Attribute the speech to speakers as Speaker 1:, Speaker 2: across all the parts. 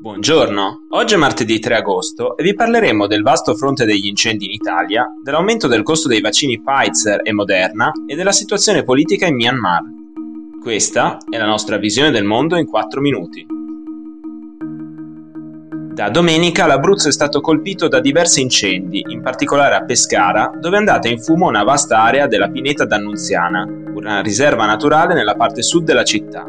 Speaker 1: Buongiorno, oggi è martedì 3 agosto e vi parleremo del vasto fronte degli incendi in Italia, dell'aumento del costo dei vaccini Pfizer e Moderna e della situazione politica in Myanmar. Questa è la nostra visione del mondo in 4 minuti. Da domenica l'Abruzzo è stato colpito da diversi incendi, in particolare a Pescara, dove è andata in fumo una vasta area della pineta d'Annunziana, una riserva naturale nella parte sud della città.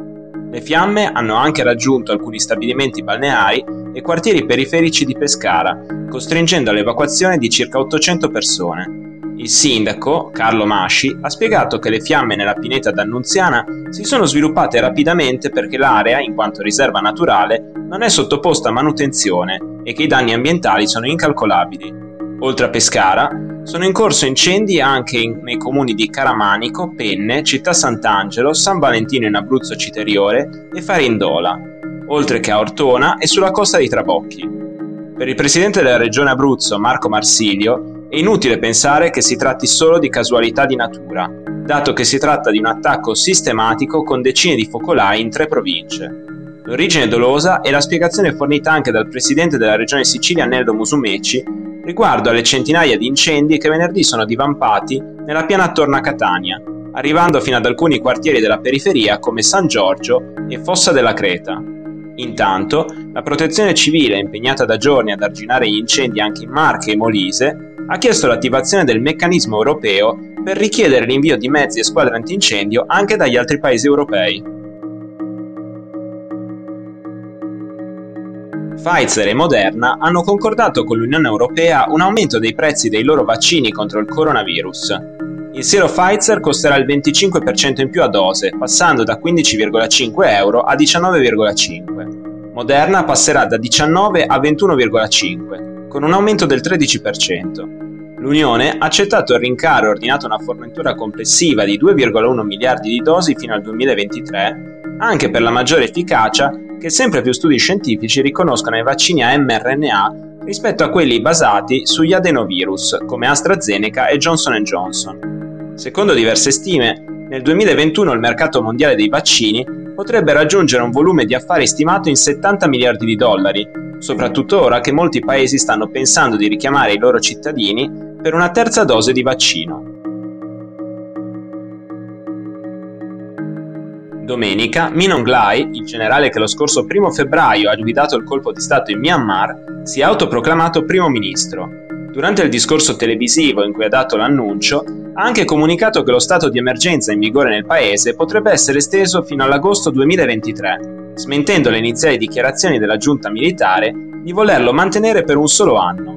Speaker 1: Le fiamme hanno anche raggiunto alcuni stabilimenti balneari e quartieri periferici di Pescara, costringendo all'evacuazione di circa 800 persone. Il sindaco, Carlo Masci, ha spiegato che le fiamme nella pineta d'Annunziana si sono sviluppate rapidamente perché l'area, in quanto riserva naturale, non è sottoposta a manutenzione e che i danni ambientali sono incalcolabili. Oltre a Pescara, sono in corso incendi anche in, nei comuni di Caramanico, Penne, Città Sant'Angelo, San Valentino in Abruzzo Citeriore e Farindola, oltre che a Ortona e sulla costa di Trabocchi. Per il presidente della regione Abruzzo, Marco Marsilio, è inutile pensare che si tratti solo di casualità di natura, dato che si tratta di un attacco sistematico con decine di focolai in tre province. L'origine dolosa è la spiegazione fornita anche dal presidente della regione Sicilia Nello Musumeci riguardo alle centinaia di incendi che venerdì sono divampati nella piana attorno a Catania, arrivando fino ad alcuni quartieri della periferia come San Giorgio e Fossa della Creta. Intanto, la protezione civile, impegnata da giorni ad arginare gli incendi anche in Marche e Molise, ha chiesto l'attivazione del meccanismo europeo per richiedere l'invio di mezzi e squadre antincendio anche dagli altri paesi europei. Pfizer e Moderna hanno concordato con l'Unione Europea un aumento dei prezzi dei loro vaccini contro il coronavirus. Il siero Pfizer costerà il 25% in più a dose, passando da 15,5 euro a 19,5. Moderna passerà da 19 a 21,5, con un aumento del 13%. L'Unione ha accettato il rincaro e ordinato una fornitura complessiva di 2,1 miliardi di dosi fino al 2023, anche per la maggiore efficacia che sempre più studi scientifici riconoscono i vaccini a mRNA rispetto a quelli basati sugli adenovirus, come AstraZeneca e Johnson Johnson. Secondo diverse stime, nel 2021 il mercato mondiale dei vaccini potrebbe raggiungere un volume di affari stimato in 70 miliardi di dollari, soprattutto ora che molti paesi stanno pensando di richiamare i loro cittadini per una terza dose di vaccino. Domenica, Min Aung il generale che lo scorso 1 febbraio ha guidato il colpo di Stato in Myanmar, si è autoproclamato primo ministro. Durante il discorso televisivo in cui ha dato l'annuncio, ha anche comunicato che lo stato di emergenza in vigore nel paese potrebbe essere esteso fino all'agosto 2023, smentendo le iniziali dichiarazioni della giunta militare di volerlo mantenere per un solo anno.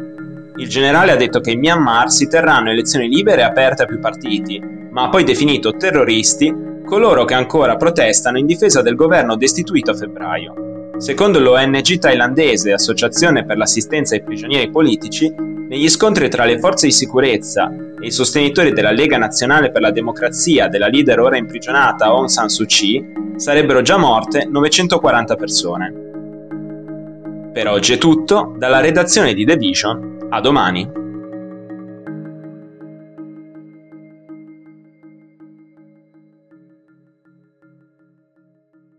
Speaker 1: Il generale ha detto che in Myanmar si terranno elezioni libere e aperte a più partiti, ma ha poi definito terroristi coloro che ancora protestano in difesa del governo destituito a febbraio. Secondo l'ONG thailandese Associazione per l'assistenza ai prigionieri politici, negli scontri tra le forze di sicurezza e i sostenitori della Lega Nazionale per la Democrazia della leader ora imprigionata Aung San Suu Kyi sarebbero già morte 940 persone. Per oggi è tutto, dalla redazione di The Vision, a domani.